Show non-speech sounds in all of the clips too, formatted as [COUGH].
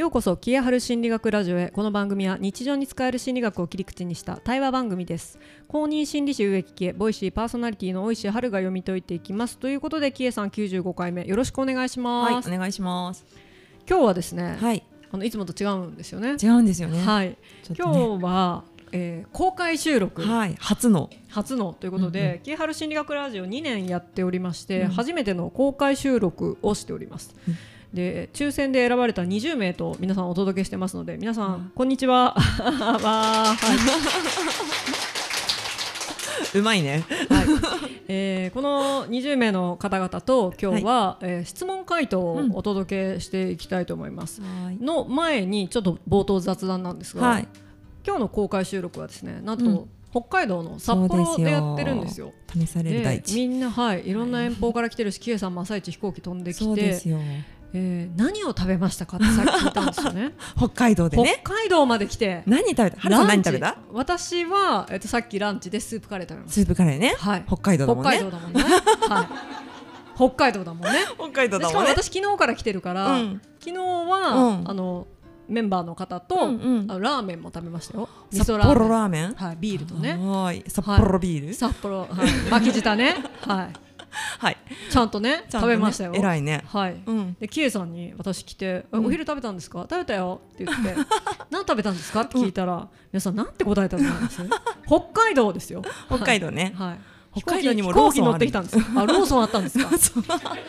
ようこそキエハル心理学ラジオへ。この番組は日常に使える心理学を切り口にした対話番組です。公認心理師植木キボイシーパーソナリティの大石春が読み解いていきます。ということでキエさん95回目よろしくお願いします、はい、お願いします。今日はですね、はい、あのいつもと違うんですよね。違うんですよね。はい、ね。今日は、えー公開収録。はい、初の。初のということで、うんうんキエハル心理学ラジオ2年やっておりまして、うん。初めての公開収録をしております、うんで抽選で選ばれた20名と皆さんお届けしてますので皆さん、うん。こんにちは。[LAUGHS] うまいね。はい。えーこの20名の方々と今日は、えー質問回答をお届けしていきたいと思います、はい。の前にちょっと冒頭雑談なんですが、はい、今日の公開収録はですねなんと、うん。北海道の札幌でやってるんですよ。試される大で地。みんなはいいろんな遠方から来てるし、キエさんも朝一飛行機飛んできてそうです、よ。えー何を食べましたかってさっき聞いたんですよね。[LAUGHS] 北海道でね。北海道まで来て。何食べた？はるさん何食べた？私は、えっとさっきランチでスープカレー食べましスープカレーね。たはい。北海道だもんね。北海道だもんね。はい。北海道だもんね。[LAUGHS] 北海道でしかも私昨日から来てるから、うん。昨日は、うん。あのメンバーの方と、うんうん。ラーメンも食べましたよ。味札噌ラーメン。幌ラーメン？はい、ビールとね。はーい。札幌ビール？札幌、はい、巻き舌ね、はい、[LAUGHS] はい。ちゃんとね食べましたよ。偉いね。はい。うん。でキエさんに私来て、えうんお昼食べたんですか？食べたよって言って [LAUGHS] 何食べたんですか？って聞いたら、皆さんなんて答えたと思います？[LAUGHS] 北海道ですよ。北海道ね。はい。北海道にもローソン乗ってきたんですあローソンあったんですか？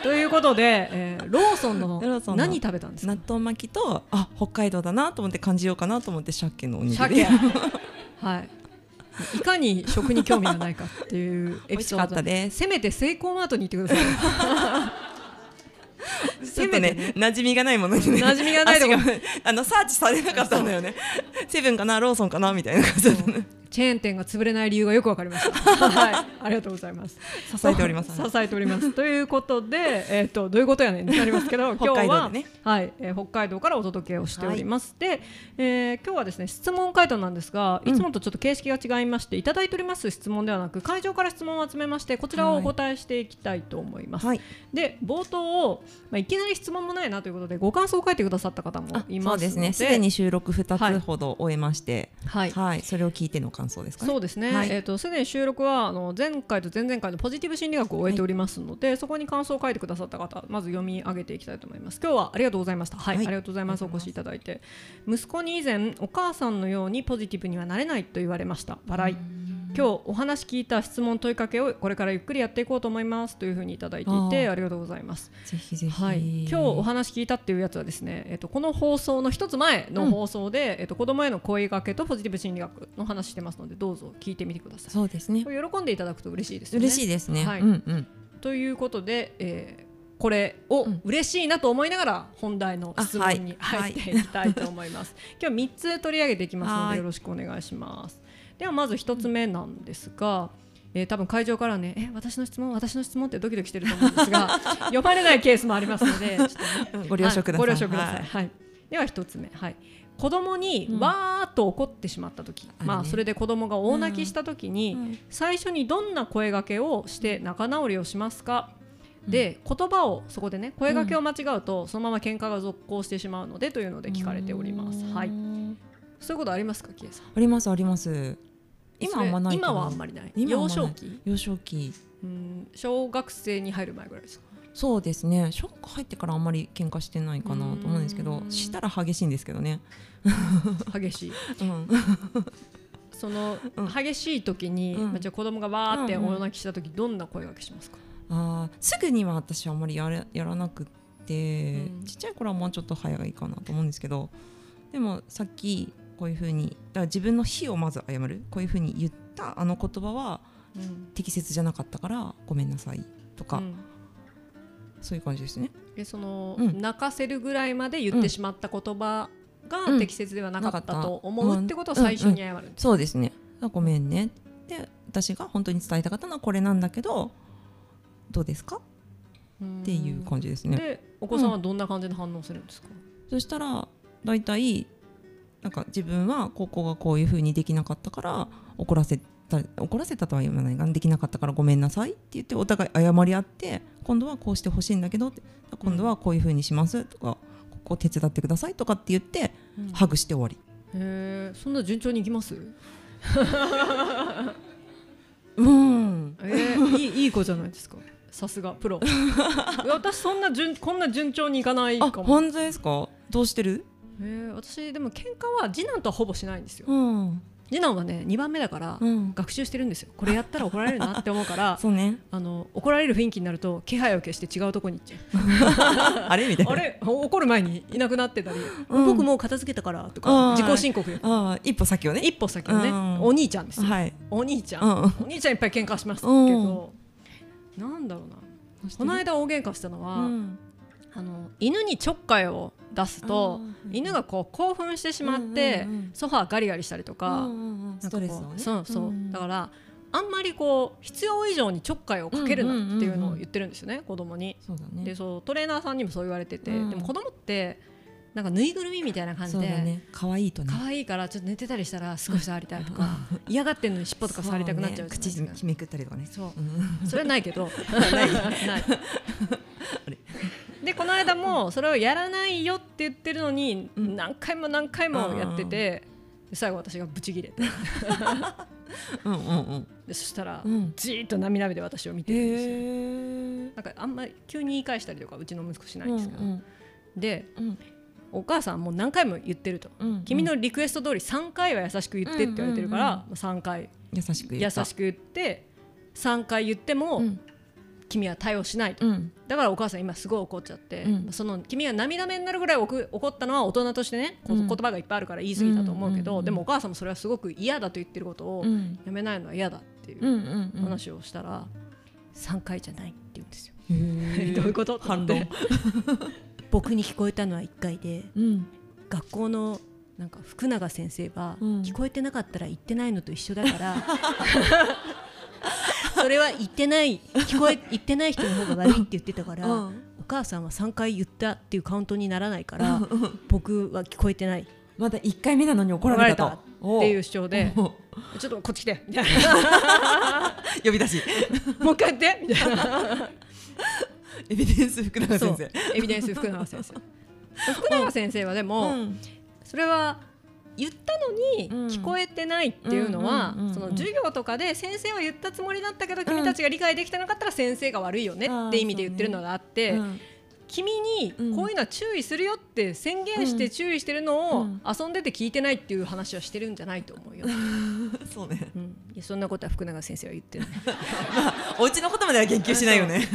ということで、えーローソンのローソンの何食べたんですか？納豆巻きとあ北海道だなと思って感じようかなと思って鮭のおにぎり。鮭。はいいかに食に興味がないかっていうエピソード。美味しかったです。せめてセイコーマートに行ってください。ちょっとせめてね、馴染みがないものにね、馴染みがないとこあのサーチされなかったんだよね。セブンかな、ローソンかなみたいな感じで、ね、チェーン店が潰れない理由がよくわかりました。[LAUGHS] はい、ありがとうございます。支えております。支えております。ということで、えっ、とどういうことやねんってなりますけど、[LAUGHS] 今日は、でねはい、えー北海道からお届けをしております。で、えー今日はですね質問回答なんですが、いつもとちょっと形式が違いまして、いただいております質問ではなく、会場から質問を集めまして、こちらをお答えしていきたいと思います。はい、で、冒頭を、まあいきなり質問もないなということで、ご感想を書いてくださった方もあいますので、そうですね。すでに収録二はいつほど終えまして、はい。はい、それを聞いての感想ですかね。そうですね、はい。えー、とすでに収録はあの前回と前々回のポジティブ心理学を終えておりますので、そこに感想を書いてくださった方まず読み上げていきたいと思います。今日はありがとうございました。はい、はい。ありがとうございます。お越しいただいて。息子に以前お母さんのようにポジティブにはなれないと言われました。笑い今日お話聞いた質問問いかけをこれからゆっくりやっていこうと思いますというふうにいただいていてありがとうございますぜひぜひ。はい、今日お話聞いたっていうやつはですね、えっと、この放送の一つ前の放送で、えっと、子供への声掛けとポジティブ心理学の話してますのでどうぞ聞いてみてください。そうですね喜んでいただくと嬉しいですよね。嬉しいですね。はいうんうん。ということで、えーこれをうん嬉しいなと思いながら本題の質問に入っていきたいと思います。今日3つ取り上げていきますのはいでよろしくお願いします。ではまず1つ目なんですが、えー多分会場からね、え私の質問、私の質問ってドキドキしてると思うんですが、[LAUGHS] 読まれないケースもありますので、ねご了承ください。はいご了承ください。ははい。では一つ目、はい。子供にうんわーっと怒ってしまった時、あるねまあそれで子供が大泣きした時に、うん最初にどんな声掛けをして仲直りをしますか？で言葉をそこでね声掛けを間違うと、そのまま喧嘩が続行してしまうのでというので聞かれております。はい。そういうことありますか、キエさん？ありますあります。今はあんまない今はあんまりない。幼少期、幼少期。うん、小学生に入る前ぐらいですか？そうですね。小学校入ってからあんまり喧嘩してないかなと思うんですけどう、んしたら激しいんですけどね。激しい。うん。その、うん激しい時に、うんまあじゃあ子供がわーって大泣きした時、どんな声掛けしますか？あーすぐには私はあんまりやれやらなくって、うん。ちっちゃい頃はもうちょっと早いかなと思うんですけどでもさっきこういうふうにだから自分の非をまず謝る。こういうふうに言ったあの言葉はうん。適切じゃなかったからごめんなさいとか、うん。そういう感じですね。でその、うん。泣かせるぐらいまで言ってしまった言葉うん。が適切ではなかったと思うってことを最初に謝るんです。そうですね。あごめんね。で私が本当に伝えたかったのはこれなんだけどどうですか？っていう感じですね。でお子さんはどんな感じで反応するんですか？そしたら大体なんか自分はここがこういうふうにできなかったから怒らせた怒らせたとは言わないができなかったからごめんなさいって言ってお互い謝り合って今度はこうしてほしいんだけどって今度はこういうふうにしますとかここう手伝ってくださいとかって言ってうん。ハグして終わり。へえそんな順調にいきます？[LAUGHS] うん。えー、いいいい子じゃないですかさすがプロ。私そんな順こんな順調にいかないあかも。本当ですか？どうしてる？えー、私でも喧嘩は次男とはほぼしないんですよ。うん。次男はね2番目だからうん。学習してるんですよ。これやったら怒られるなって思うから。[LAUGHS] そうね。あの怒られる雰囲気になると気配を消して違うとこに行っちゃ [LAUGHS] あれ？みたいうな。あれ？怒る前にいなくなってたり、うん。僕もう片付けたからとあかー。自己申告ああ一歩先をね。一歩先のね、うん。お兄ちゃんですよ、はい。お兄ちゃん、うん。お兄ちゃんいっぱい喧嘩しますけど、なんだろうな。この間大喧嘩したのは、うん。あの犬にちょっかいを出すとあー犬がこう興奮してしまって、うんうんうんソファーガリガリしたりとか,、うんうんうん。ストレスをね。そうそう、んだからあんまりこう必要以上にちょっかいをかけるなっていうのを言ってるんですよね、子供に。そうだね。でそうトレーナーさんにもそう言われてて、うん。でも子供ってなんかぬいぐるみみたいな感じで、そうだね。可愛いとね。可愛いからちょっと寝てたりしたら少し触りたいとか [LAUGHS] 嫌がってんのに尻尾とか触りたくなっちゃうじゃないですか。口ひめくったりとかね。そう。うん。それはないけど。ない。[LAUGHS] でこの間もそれをやらないよって言ってるのに、うん。何回も何回もやっててで最後私がブチギレて。[LAUGHS] うんうんうん。でそしたら、うん。じーっと涙目で私を見てるんですよ。なんかあんまり急に言い返したりとかうちの息子しないんですけど、うん。でうんお母さんもう何回も言ってると、うん君のリクエスト通り3回は優しく言ってって言われてるから、うんうんもう3回。優しく言った。優しく言って3回言っても、うん。君は対応しないと、うん。だからお母さん今すごい怒っちゃって、うん。その君が涙目になるぐらい怒怒ったのは大人としてね、こうん。言葉がいっぱいあるから言い過ぎたと思うけど、うんうんうんでもお母さんもそれはすごく嫌だと言ってることをうん。やめないのは嫌だっていううんうんうん。話をしたら、3回じゃないって言うんですよ。[LAUGHS] どういうこと？反論 [LAUGHS] 僕に聞こえたのは1回でうん。学校のなんか福永先生は、うん。聞こえてなかったら言ってないのと一緒だから [LAUGHS] それは言ってない聞こえ言ってない人の方が悪いって言ってたから、うん。お母さんは3回言ったっていうカウントにならないから、僕は聞こえてない。っまだ一回目なのに怒られたと。ていう主張でおちょっとこっち来て。みたいな呼び出し。[LAUGHS] もう一回やって。みたいなエビデンス福永先生。エビデンス福永先生。[LAUGHS] 福永先生はでも、うん。それは言ったのにうん。聞こえてないっていうのは、その授業とかで先生は言ったつもりだったけど君たちが理解できてなかったら先生が悪いよねって意味で言ってるのがあって、うん君にうん。こういうのは注意するよって宣言して注意してるのをうん。遊んでて聞いてないっていう話はしてるんじゃないと思うよ。[LAUGHS] そうね。うん、いやそんなことは福永先生は言ってない。[LAUGHS] お家のことまでは言及しないよね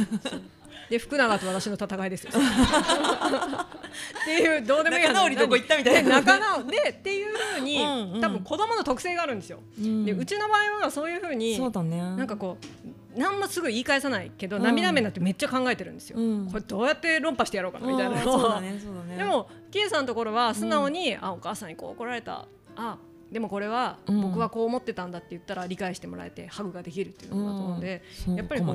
で福永と私の戦いですよ。っていうどうでもいい話。仲直りどこ行ったみたいな。で？仲直でっていうふうにうんうん。多分子供の特性があるんですよ。うん。でうちの場合はそういうふうにそうだね。なんかこう何もすぐ言い返さないけど、うん涙目になってめっちゃ考えてるんですよ。うん。これどうやって論破してやろうかなみたいな。ねそうだね。でもキエさんのところは素直に、あお母さんにこう怒られた。あでもこれはうん。僕はこう思ってたんだって言ったら理解してもらえてハグができるっていうのだと思うので、やっぱりこう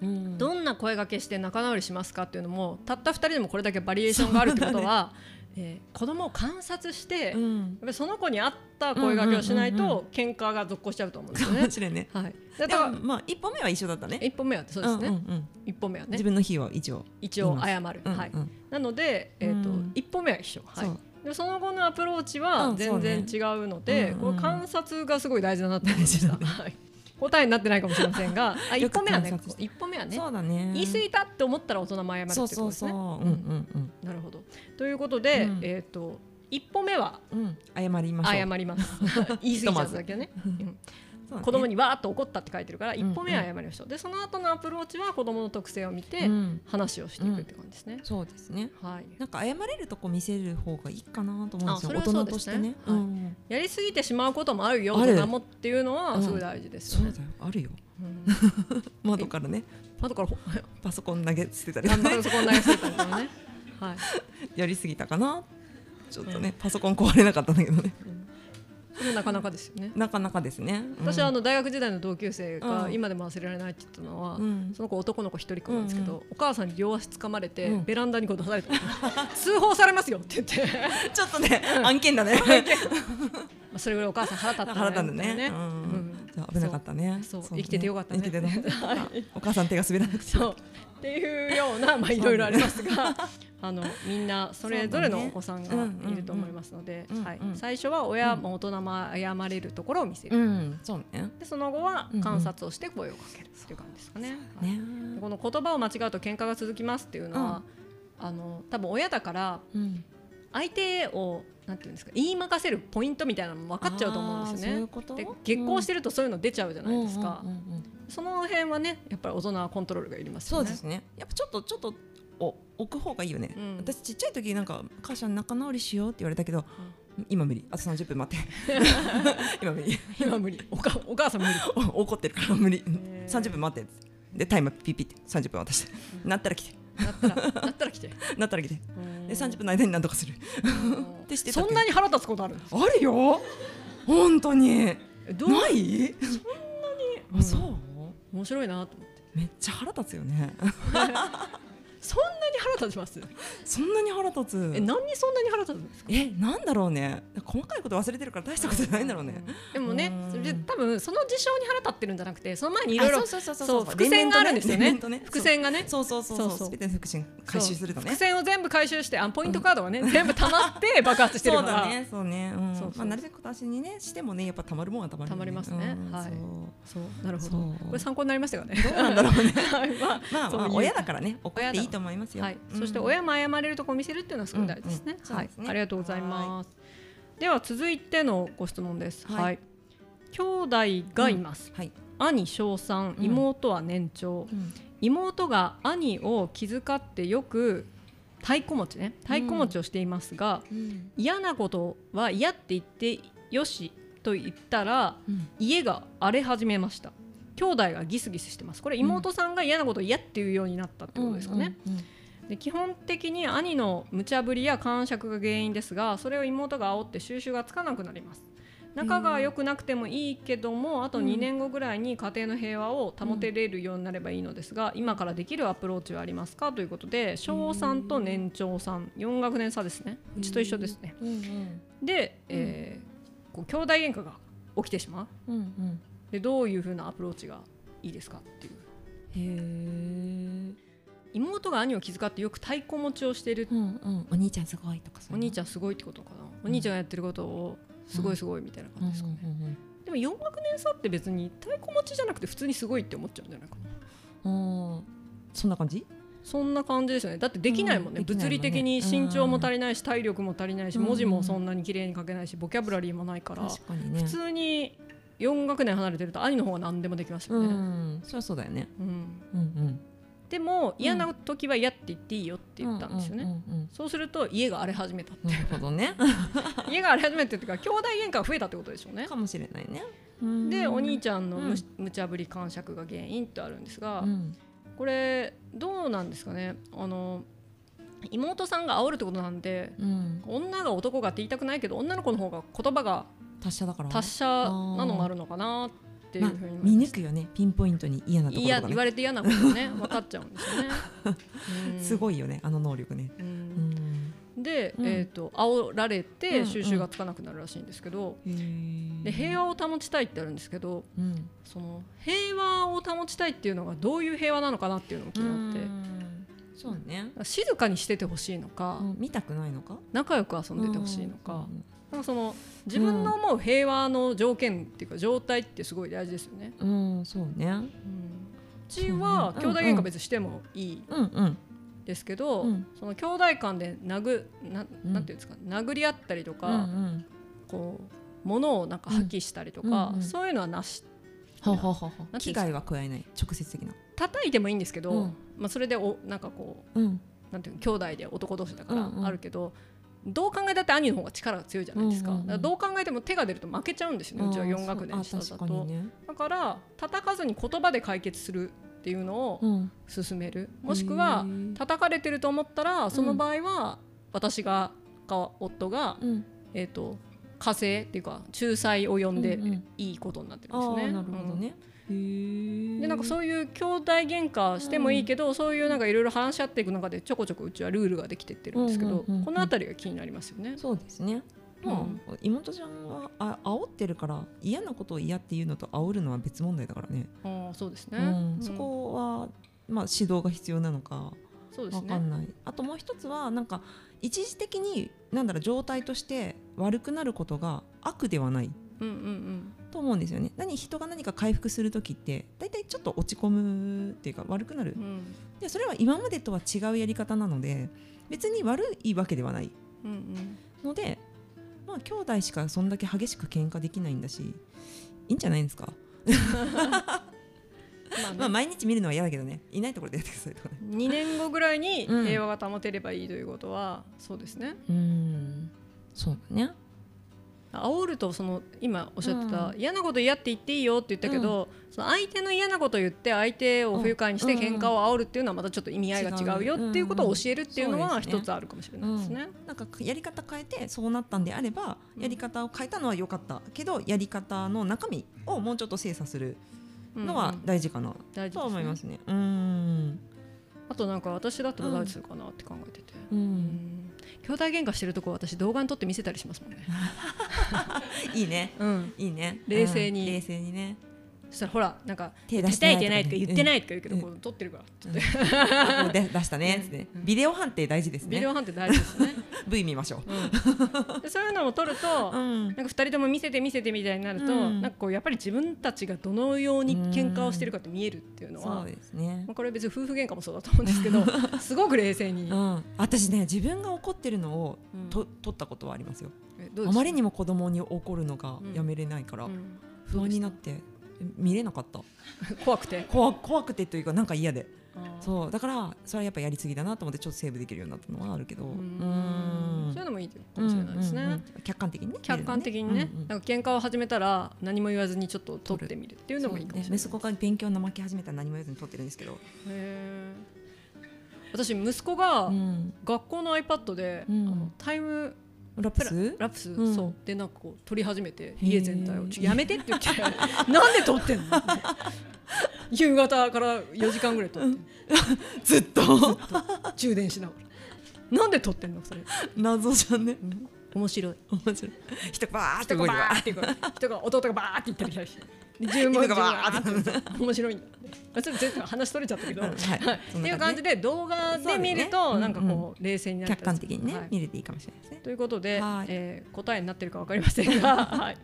どんな声掛けして仲直りしますかっていうのもたった2人でもこれだけバリエーションがあるってことは、[LAUGHS] えー子供を観察して、やっうんぱりその子に合った声掛けをしないと喧嘩が続行しちゃうと思うんですよかね。も。しれんね。はい、だでからもまあ一歩目は一緒だったね。一本目はそうですね、んうんうん。一本目はね。自分の日は一応。一応謝る、うんうん。はい、なので、えーとうん。一歩目は一緒、はい。でその後のアプローチは全ね。然違うので、うんうんこれ観察がすごい大事だなと思いました、はい、答えになってないかもしれませんが [LAUGHS] あ一歩目はね一歩目はねそうだね。言い過ぎたって思ったら大人も謝るってそうそうことですね。そううんうんうん。なるほど。ということで、うん。えっ、と一歩目はうん。謝りましょう。謝ります。[LAUGHS] 言い過ぎちゃっただけはね、[LAUGHS] うんね。子供にわーっと怒ったって書いてるからん。一歩目は謝りましょう。でその後のアプローチは子供の特性を見てうん。話をしていくって感じですね、そうですね。はい。なんか謝れるとこ見せる方がいいかなと思うんですよ。大人としてね。はい。うん。やりすぎてしまうこともあるよ大人もっていうのはすごい大事ですよね、そうだよ。あるよ。うん。[LAUGHS] 窓からね。後からほ [LAUGHS] パソコン投げ捨てたりあんまりそこに投げ捨てたりね。はい。[LAUGHS] やりすぎたかな。ちょっとねパソコン壊れなかったんだけどねなかなかですよね。なかなかですね。私はあの大学時代の同級生がうん。今でも忘れられないって言ったのは、うん。その子男の子一人っ子なんですけど、うんお母さんに両足掴まれて、うん。ベランダにこう出されて [LAUGHS] 通報されますよって言って。[LAUGHS] ちょっとね案件だね。[LAUGHS] まあそれぐらいお母さん腹立った腹立んだね。みたいなうん危なかったね。そう。ね。生きててよかったね。生きてて [LAUGHS] [LAUGHS] お母さん手が滑らなくて。そう。っていうようなまあいろいろありますが [LAUGHS] あのみんなそれぞれのお子さんがいると思いますので、はい。最初は親も大人も謝れるところを見せる、うん。そうね。でその後は観察をして声をかけるっていう感じですかね。はい。この言葉を間違うと喧嘩が続きますっていうのは、あの多分親だからうん相手をなんていうんですか言いまかせるポイントみたいなのも分かっちゃうと思うんですよねういう。で結婚してるとそういうの出ちゃうじゃないですか、うんうんうんうん。その辺はねやっぱり大人はコントロールがいりますよね。そうですね。やっぱちょっとちょっとお置く方がいいよね、うん。私ちっちゃい時なんか母ちゃん仲直りしようって言われたけど、今無理。あと30分待って。[LAUGHS] 今無理。今無理。おかお母さん無理。お [LAUGHS] 怒ってるから無理。へー。30分待って。でタイマーピッピッって30分渡して、なったら来てなったらなったら来て。なったら来て。でで30分の間に何とかする。でしてたけど。そんなに腹立つことある？あるよ。本当に。ない？そんなに。うん。あそう？面白いなと思って。めっちゃ腹立つよね [LAUGHS] そんなに腹立ちます？そんなに腹立つ？え何にそんなに腹立つんですか？えなんだろうね。細かいこと忘れてるから大したことじゃないんだろうね。でもねで多分その事象に腹立ってるんじゃなくてその前にいろいろあそうそうそうそう。伏線があるんですよね。連綿とね。伏線がね。そう。そうそうそうそう。そうすべての伏線回収するとね。伏線を全部回収してあポイントカードがね全部溜まって [LAUGHS] 爆発してるそうからだね。そうね。うん。そうそう。まあなるべく私にねしてもねやっぱたまるもんはたまるよたまりますね。うん。はい。そう。そう。なるほど。そう。これ参考になりましたかね？どうなんだろうね。[LAUGHS] はい。まあまあまあ親だからね怒っていいと思いますよ。はい、うん。そして親も謝れるとこ見せるっていうのはすごい大事ですね。はい。ありがとうございます。では続いてのご質問です。はい。はい。兄弟がいます。はい。兄小3、うん。妹は年長。うん。妹が兄を気遣ってよく太鼓持ちね、太鼓持ちをしていますが、うん。嫌なことは嫌って言ってよしと言ったらうん。家が荒れ始めました。兄弟がギスギスしてます。これ妹さんが嫌なことを嫌っていうようになったってことですかね。うんうんで基本的に兄の無茶ぶりや感触が原因ですがそれを妹が煽って収拾がつかなくなります。仲が良くなくてもいいけどもあと2年後ぐらいに家庭の平和を保てれるようになればいいのですが、今からできるアプローチはありますか？ということで小3と年長さん4学年差ですね。うちと一緒ですね。うんうんで、えーこう兄弟喧嘩が起きてしまう。うんうんでどういうふうなアプローチがいいですかっていう。へえ妹が兄を気遣ってよく太鼓持ちをしている。うんうん。お兄ちゃんすごいとかお兄ちゃゃんすごいってことかな、お兄ちゃんがやってることをすごいすごいみたいな感じですかね、でも4学年差って別に太鼓持ちじゃなくて普通にすごいって思っちゃうんじゃないかな。うん。そんな感じ？そんな感じですよね。だってできないもんね,、うん物理的に身長も足りないし体力も足りないし、うん文字もそんなに綺麗に書けないしボキャブラリーもないから、確かにね。普通に4学年離れてると兄の方が何でもできますようね、ん。そりゃそうだよね。うん。うんうん。でも嫌な時は嫌って言っていいよって言ったんですよね、そうすると家が荒れ始めたってう。んなるほどね。[LAUGHS] 家が荒れ始めてっていうか兄弟喧嘩が増えたってことでしょうね。かもしれないね。でお兄ちちゃんのむ,、うん。無茶ぶり感触が原因ってあるんですが、うん。これどうなんですかね。あの妹さんが煽るってことなんでうん。女が男がって言いたくないけど女の子の方が言葉が達者だから達者なのもあるのかなっていうまあふうに思い見抜くよね。ピンポイントに嫌なところとかね言われて嫌なことね。[LAUGHS] 分かっちゃうんですよね。うん。すごいよねあの能力ね。ううん。んで、うん。えー、と煽られうんてうん。収集がつかなくなるらしいんですけど、へー。で平和を保ちたいってあるんですけどうん。その平和を保ちたいっていうのがどういう平和なのかなっていうのも気になって。うん。そうね。静かにしててほしいのか、うん。見たくないのか？仲良く遊んでてほしいのか,、うんなんかその自分の思う平和の条件っていうか状態ってすごい大事ですよね。うんそうね。うちはそうね兄弟喧嘩別にしてもいいうんうんですけど、うんその兄弟間で殴なうん。なんていうんですか殴り合ったりとか、うんうん。こう物をなんか破棄したりとか、うんうんそういうのはなし。ほうほうほうほう。危害は加えない。直接的な。叩いてもいいんですけど、うん。まあ、それでおなんかこううん。なんていうの兄弟で男同士だからうんうん。あるけど、どう考えたって兄の方が力が強いじゃないですか,、うんうんうん。だからどう考えても手が出ると負けちゃうんですよね。うちはあー4学年下だと、ね。だから叩かずに言葉で解決するっていうのをうん。進める、もしくは叩かれてると思ったらその場合は私がか夫が、うん。えー、と加勢っていうか仲裁を呼んでうんうん。いいことになってるんですよね。ああなるほどね。へうんでなんかうそういう兄弟喧嘩してもいいけど、そういうなんかいろいろ話し合っていく中でちょこちょこうちはルールができてってるんですけど、うんうんうんうん。この辺りが気になりますよね。そうですね。もう妹ちゃんはあ煽ってるから嫌なことを嫌っていうのと煽るのは別問題だからね、ああそうですね、うん。そこは、まあ、指導が必要なのかそうですね。わかんない、あともう一つはなんか一時的になんだろう状態として悪くなることが悪ではない。うんうんと思うんですよね。何人が何か回復する時って大体ちょっと落ち込むっていうか悪くなる。うん。うんでそれは今までとは違うやり方なので別に悪いわけではない。うんうん。のでまあ兄弟しかそんだけ激しく喧嘩できないんだしいいんじゃないですか、まあね。[LAUGHS] まあ毎日見るのは嫌だけどね。いないところでやってください。とかね2年後ぐらいにうん。平和が保てればいいということは、そうですね。うん。そうだね煽るとその今おっしゃってた、う嫌なこと嫌って言っていいよって言ったけど、その相手の嫌なことを言って相手を不愉快にしてうん喧嘩を煽るっていうのはまたちょっと意味合いが違うよっていうことを教えるっていうのは一つあるかもしれないですね。なんかやり方変えてそうなったんであればうんやり方を変えたのは良かった。けどやり方の中身をもうちょっと精査するのは大事かな。と思いますね。うん。あとなんか私だったらどうするかなって考えてて、ううんん兄弟喧嘩してるとこ私動画に撮って見せたりしますもんね。[LAUGHS] いいね。うん、いいね。冷静に。うん冷静にねそしたらほらなんか手出し手いけないとか言ってないいとか言うけど、うん。こう撮ってるから。うん。[LAUGHS] 出したねつって。うん。ビデオ判定大事ですね。ビデオ判定大事ですね。[LAUGHS] V 見ましょう。そういうのを撮ると、なんか2人とも見せて見せてみたいになると、うん。なんかこうやっぱり自分たちがどのように喧嘩をしてるかって見えるっていうのは、そうですね。まあ、これは別に夫婦喧嘩もそうだと思うんですけど [LAUGHS] すごく冷静に、うん。私ね自分が怒ってるのをうん。と撮ったことはありますよ。あまりにも子供に怒るのがうん。やめれないからうん。不安になって見れなかった。[LAUGHS] 怖くて？怖怖くてというかなんか嫌で。そう。だからそれはやっぱやりすぎだなと思ってちょっとセーブできるようになったのはあるけど。ううん。んそういうのもいいかもしれないですね、うんうんうん。客観的にね客観的にね、うんうん。なんか喧嘩を始めたら何も言わずにちょっと撮ってみるっていうのもいいかもしれない、ね。息子が勉強怠け始めたら何も言わずに撮ってるんですけど、へー。私息子がうん。学校の iPad で、うん。あのタイムラプス？ラプス、うん。そう。でなんかこう撮り始めてー。家全体を。やめてって言って。[LAUGHS] なんで撮ってんの？[LAUGHS] 夕方から4時間ぐらい撮って [LAUGHS] ずっと？充電しながら。なんで撮ってんの？それ、謎じゃんね？うん。面白い。面白い。人がバーって人が動いてバーって行く人が弟がバーって行ったりしてで自分も犬が面白い。んだあちょっと全然話取れちゃったけど、うんはい。っていう感じで動画で見ると、なんかこう冷静になったり。客観的にね、はい。見れていいかもしれないですね。ということで、はい。えー答えになってるかわかりませんが、[LAUGHS] はい、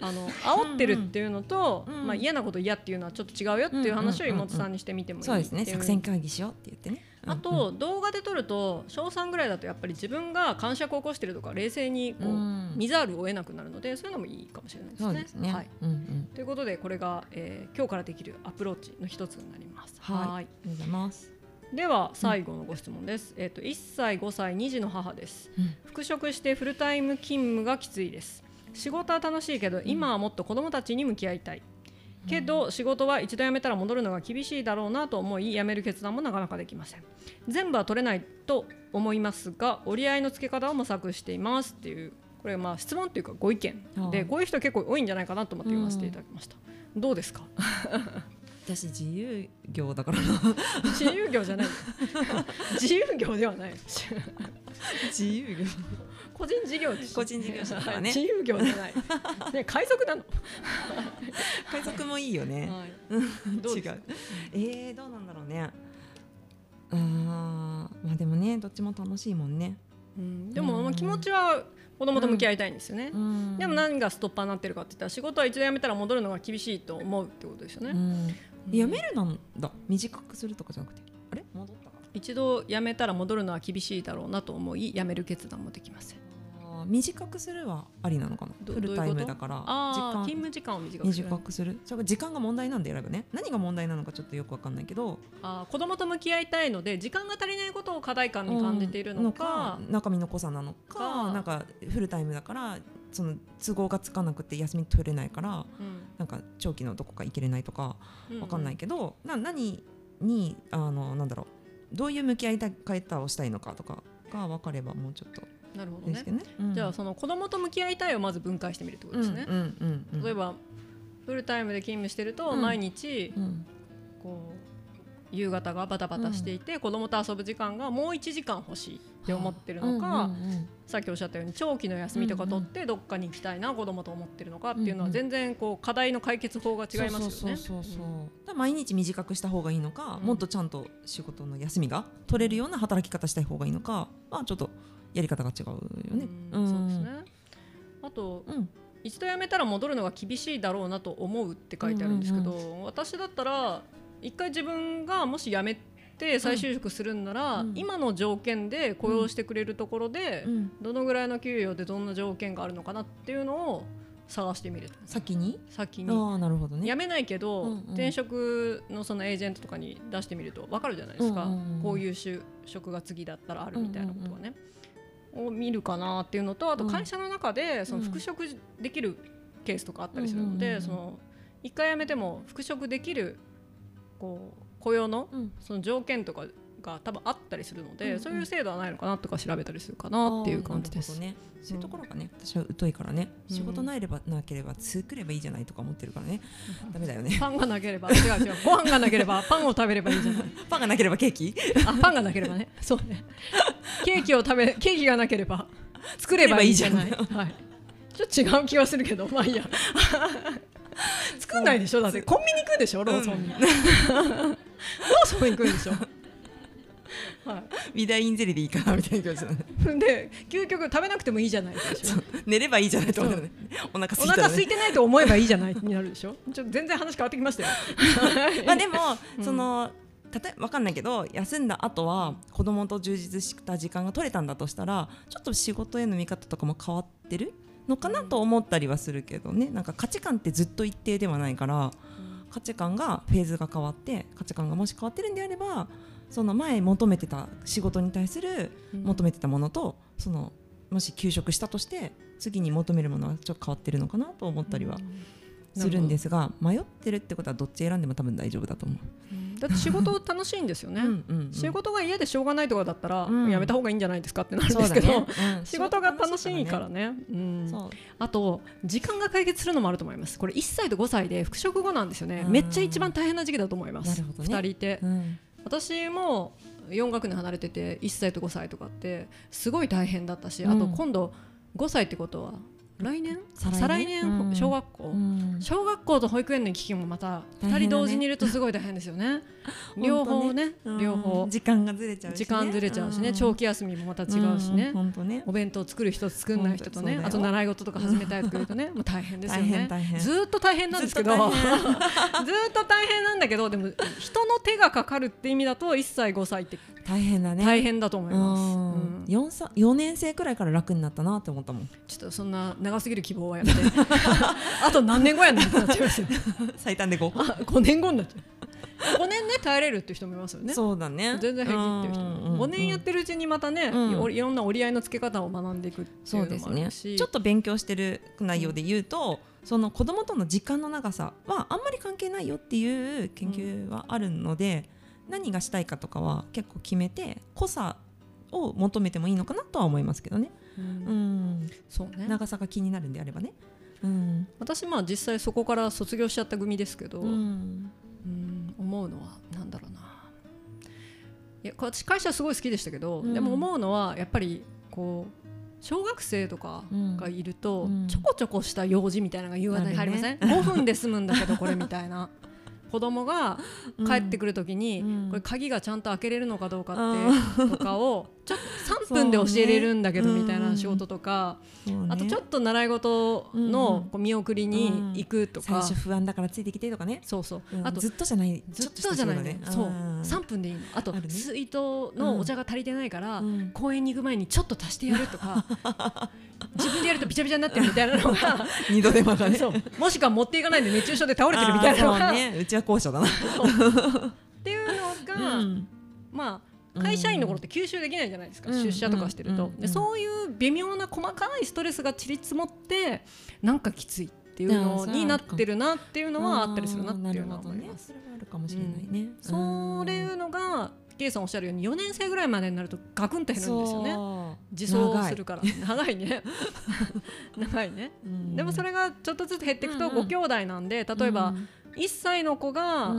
あの煽ってるっていうのと、まあ、嫌なこと嫌っていうのはちょっと違うよっていう話を妹さんにしてみてもいいそうですね。作戦会議しようって言ってねあと、動画で撮ると小3ぐらいだとやっぱり自分が感触を起こしてるとか冷静にこう、うん。見ざるを得なくなるのでそういうのもいいかもしれないですね。すね、はい、うんうん。ということでこれが、えー今日からできるアプローチの一つになります。はい。はい。ありがとうございます、では最後のご質問です。えっ、と1歳5歳2児の母です。うん。復職してフルタイム勤務がきついです。仕事は楽しいけど今はもっと子供たちに向き合いたいけど仕事は一度辞めたら戻るのが厳しいだろうなと思い辞める決断もなかなかできません。全部は取れないと思いますが折り合いのつけ方を模索していますっていうこれまあ質問っていうかご意見。はいでこういう人結構多いんじゃないかなと思って読ませていただきました、どうですか？[LAUGHS] 私自由業だから。な自由業じゃない。[LAUGHS] 自由業ではない。自由業個人事業です個人事業者だからね。[LAUGHS] 自由業じゃない。[LAUGHS] ね海賊なの。[LAUGHS] 海賊もいいよね、はい、どう違う。えー、どうなんだろうね。あーまあでもねどっちも楽しいもんね、うん、でも、うんまあ気持ちは子供と向き合いたいんですよね、うん。でも何がストッパーになってるかって言ったら仕事は一度辞めたら戻るのが厳しいと思うってことですよね、うん。やめるなんだ。短くするとかじゃなくて。あれ？戻ったか。一度辞めたら戻るのは厳しいだろうなと思い辞める決断もできません短くするはありなのかな？どフルタイムだから時間。勤務時間を短くする。短くする。それが時間が問題なんで選ぶね。何が問題なのかちょっとよくわかんないけど。あー子供と向き合いたいので時間が足りないことを課題感に感じているのか,、うん中身の濃さなのかか。なんかフルタイムだからその都合がつかなくて休み取れないからうん。なんか長期のどこか行けれないとかうんわかんないけど、な何にあのなんだろう。どういう向き合い方をしたいのかとかが分かればもうちょっとなるほどね。ね。うん。じゃあその子供と向き合いたいをまず分解してみるってことですね、うんうんうんうん、例えばフルタイムで勤務してるとうん。毎日うん。こ夕方がバタバタしていて、子供と遊ぶ時間がもう1時間欲しいって思ってるのか、うんうんうんさっきおっしゃったように長期の休みとか取ってどっかに行きたいな子供と思ってるのかっていうのうんうん。は全然こう課題の解決法が違いますよね。毎日短くした方がいいのか、うん。もっとちゃんと仕事の休みが取れるような働き方したい方がいいのかまあちょっとやり方が違うよね。うんそうですね。あとうん。一度辞めたら戻るのが厳しいだろうなと思うって書いてあるんですけど、私だったら一回自分がもし辞めて再就職するんなら、うん。今の条件で雇用してくれるところで、うん。どのぐらいの給与でどんな条件があるのかなっていうのを探してみる。先に？先に。ああなるほどね。辞めないけど、うんうん。転職のそのエージェントとかに出してみると分かるじゃないですか、うんうんうん。こういう就職が次だったらあるみたいなことはね、を見るかなっていうのとあとうん。会社の中でその復職できるケースとかあったりするので、その一回辞めても復職できるこう雇用のうん。その条件とかが多分あったりするので、うんうん。そういう制度はないのかなとか調べたりするかなっていう感じです。ね。そういうところがね、私は疎いからね、うん。仕事なればなければ作ればいいじゃないとか思ってるからね、ダメだよね。パンがなければ違う違う。[LAUGHS] ご飯がなければパンを食べればいいじゃない。パンがなければケーキ？あパンがなければね。そうね。ケーキを食べ [LAUGHS] ケーキがなければ作ればいいじゃない。作はい、ちょっと違う気がするけどまあいいや。[LAUGHS] 作んないでしょ？だって。コンビニ行くでしょ？ローソンに、ローソン行くんでしょ？はビダインゼリーでいいかなみたいな気持ちだね。い、で究極食べなくてもいいじゃないでしょ寝ればいいじゃないと思うよね。お腹お空いたらね。腹空いてないと思えばいいじゃないになるでしょちょっと全然話変わってきましたよ [LAUGHS] まあでも、うんその。えわかんないけど休んだ後は子供と充実した時間が取れたんだとしたらちょっと仕事への見方とかも変わってるのかなと思ったりはするけどねなんか価値観ってずっと一定ではないから価値観がフェーズが変わって価値観がもし変わってるんであればその前求めてた仕事に対する求めてたものとそのもし休職したとして次に求めるものはちょっと変わってるのかなと思ったりはするんですが迷ってるってことはどっち選んでも多分大丈夫だと思う。だって仕事楽しいんですよね、[LAUGHS] うんうんうん。仕事が嫌でしょうがないとかだったら、うん。やめた方がいいんじゃないですかってなるんですけど、ね。うん。[LAUGHS] 仕事が楽しいからね。うん。そう。あと時間が解決するのもあると思います。これ1歳と5歳で復職後なんですよね。うん。めっちゃ一番大変な時期だと思います。ね。2人いて、うん私も4学年離れてて1歳と5歳とかってすごい大変だったし、うん。あと今度5歳ってことは来年？再来年？小学校、うん。小学校と保育園の行き来もまた2大変だね人同時にいるとすごい大変ですよね。[LAUGHS] 両方ね。両方。うん。時間がずれちゃう時間ずれちゃうしね、ん。長期休みもまた違うしね、本当ね。お弁当作る人と作んない人とねあと習い事とか始めたいとか言うとねもう大変ですよ大ねずーっと大変なんですけど。ずずっと [LAUGHS] ー大変なんだけどでも人の手がかかるって意味だと1歳5歳って大変だね。大変だと思います、うん。うん。四歳四年生くらいから楽になったなって思ったもん。ちょっとそんな長すぎる希望はやめて。[LAUGHS] あと何年後やねんってなっちゃいますよ最短で五あ5年後になっちゃう。5年ね耐えれるって人もいますよね。そうだね。全然平気っていう人うんうんうんも5年やってるうちにまたね、うん。いいろんな折り合いのつけ方を学んでいくっていうのそうですね。もあるしちょっと勉強してる内容で言うと、その子供との時間の長さはあんまり関係ないよっていう研究はあるので、何がしたいかとかは結構決めて濃さを求めてもいいのかなとは思いますけどね、うん。うん、そうね。長さが気になるんであればね。うん。私まあ実際そこから卒業しちゃった組ですけど、ううんん思うのはなんだろうな。いや私会社すごい好きでしたけど、うん。でも思うのはやっぱりこう小学生とかがいると、うん。ちょこちょこした用事みたいなのが夕方に入りません、5分で済むんだけどこれみたいな。[LAUGHS] 子供が帰ってくる時に、うん。これ鍵がちゃんと開けれるのかどうかって、とかをちょっと3分で教えれるんだけどみたいな仕事とか、ね。あとちょっと習い事うんのこう見送りに行くとか、最初不安だからついてきてとかね、そうそう、うん。あとずっとじゃない。ずっとじゃないね。そう。3 3分でいいの。あと水筒のお茶が足りてないから、うん。公園に行く前にちょっと足してやるとか。[LAUGHS] 自分でやるとびちゃびちゃになってるみたいなのが [LAUGHS] 二度手間がね。そう。もしくは持っていかないで熱中症で倒れてるみたいなのが、[LAUGHS] うね。うちは後者だな、っていうのが、うん。まあ会社員の頃って吸収できないじゃないですか、うん。出社とかしてると、うんでそういう微妙な細かいストレスがちりつもってなんかきついっていうのになってるなっていうのはあったりするなっていうのは思います。それはあるかもしれないね、そういうのが K さんおっしゃるように4年生ぐらいまでになるとガクンと減るんですよね。ね自走するから。長い。ね。長いね。[LAUGHS] でもそれれがちょっとずつ減っていくとうん。うんご兄弟なんで例えば1歳の子が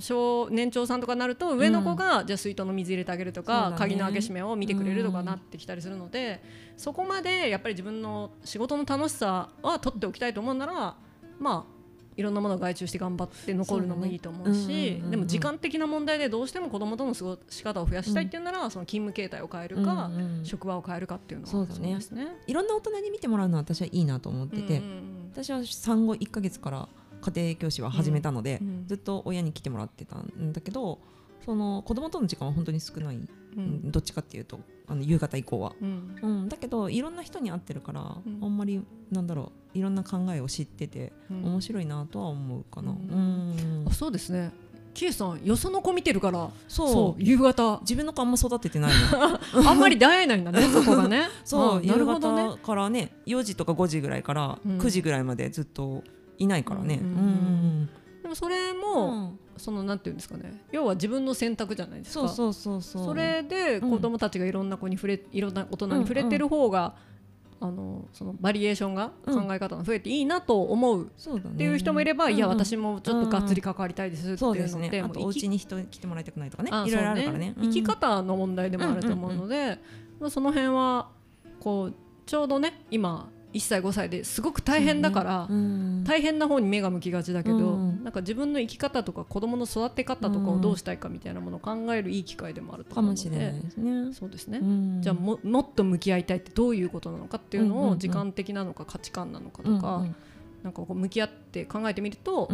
小年長さんとかになると上の子が、じゃあ水筒の水入れてあげるとか、ね。鍵の開け閉めを見てくれるとかなってきたりするので、そこまでやっぱり自分の仕事の楽しさは取っておきたいと思うならまあいろんなものを外注して頑張って残るのもいいと思うしでも時間的な問題でどうしても子供との過ごし方を増やしたいっていうなら、その勤務形態を変えるか、うんうん職場を変えるかっていうのはそうですね。いろんな大人に見てもらうのは私はいいなと思ってて、うんうん私は産後1ヶ月から家庭教師は始めたので、ずっと親に来てもらってたんだけどその子供との時間は本当に少ない、どっちかっていうとあの夕方以降は、うん。うん、だけどいろんな人に会ってるから、うん。あんまりなんだろういろんな考えを知ってて、うん。面白いなとは思うかな、ううん。そうですね。キエさんよその子見てるからそう。夕方。自分の子あんま育ててないの。[LAUGHS] あんまり出会えないんだね [LAUGHS] そこがね。そうあなるほどね。夕方からね4時とか5時ぐらいからうん。9時ぐらいまでずっといないからね、でもそれうも、ん。そのなんていうんですかね。要は自分の選択じゃないですか。そうそうそうそれで子供たちがいろんな子に触れいろんな大人に触れてる方が、あのそのバリエーションがうん。考え方が増えていいなと思う。っていう人もいれば、いや私もちょっとがっつり関わりたいですっていうので、ね。あとお家に人来てもらいたくないとかね。あいろいろあるからね。生き方の問題でもあると思うので、まあその辺はこうちょうどね今1歳5歳ですごく大変だから、うん大変な方に目が向きがちだけど、うんなんか自分の生き方とか子供の育て方とかをどうしたいかみたいなものを考えるいい機会でもあるとか思うのでもしれないですね。そうですね、うん。じゃあももっと向き合いたいってどういうことなのかっていうのを時間的なのか価値観なのかとか、うんなんかこう向き合って考えてみると、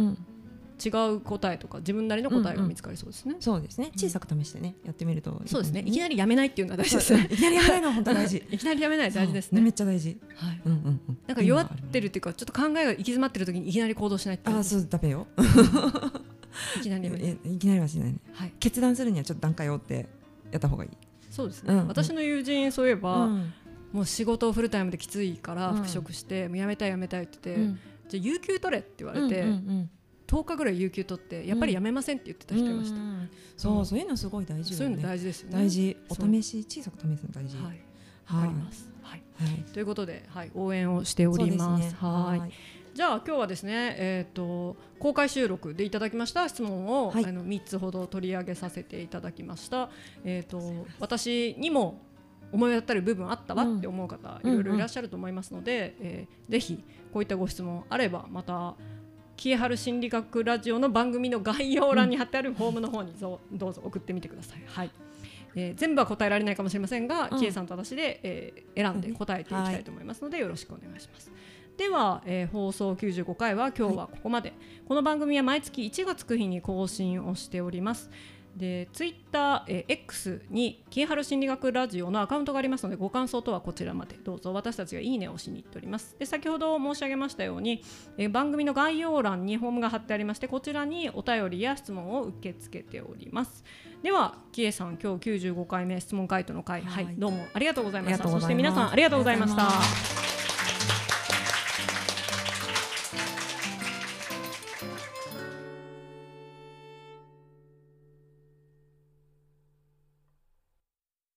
違う答えとか自分なりの答えが見つかりそうですね。そうですね。小さく試してねやってみると。そうですね。いきりなりやめないっていうのは大事ですね。いきなりやらないのは本当大事。[LAUGHS] いきなりやめない大事ですそうめね。っちゃ大事。はい。うんうんうん。なんか弱ってるっていうかちょっと考えが行き詰まってる時にいきなり行動しないってあそうダメよ [LAUGHS] いきなりい。[LAUGHS] きなりはしないね。はい。決断するにはちょっと段階を追ってやった方がいい。そうですね。うんうん。私の友人そういえば、うん。もう仕事をフルタイムできついからうん。復職して、もうやめたいやめたいって言って、うん。じゃあ有給取れって言われて、うんうんうん10日ぐらい有給取ってやっぱりやめませんって言ってた人いました。うんそうそういうのすごい大事そういうの大事ですよね。大事お試し小さく試すの大事はい。はいわかります。はい。はいということで、はい、応援をしております。はいはいじゃあ今日はですね、えっ、と公開収録でいただきました質問を、はいあの三つほど取り上げさせていただきました。えっ、と私にも思い当たる部分あったわって思う方、うんいろいろいらっしゃると思いますので、えーぜひこういったご質問あればまた。キエハル心理学ラジオの番組の概要欄に貼ってあるフォームの方にぞどうぞ送ってみてください。はい。えー全部は答えられないかもしれませんが、うんキエさんと私で、えー選んで答えていきたいと思いますので、よろしくお願いします。では、えー放送95回は今日はここまで、この番組は毎月1月9日に更新をしておりますでツイッター、えー X にキエハル心理学ラジオのアカウントがありますのでご感想とはこちらまで。どうぞ。私たちがいいねをしに行っております。で先ほど申し上げましたように、えー番組の概要欄にフォームが貼ってありましてこちらにお便りや質問を受け付けております。ではキエさん今日95回目質問回答の回、はい。はいどうもありがとうございました。そして皆さんありがとうございました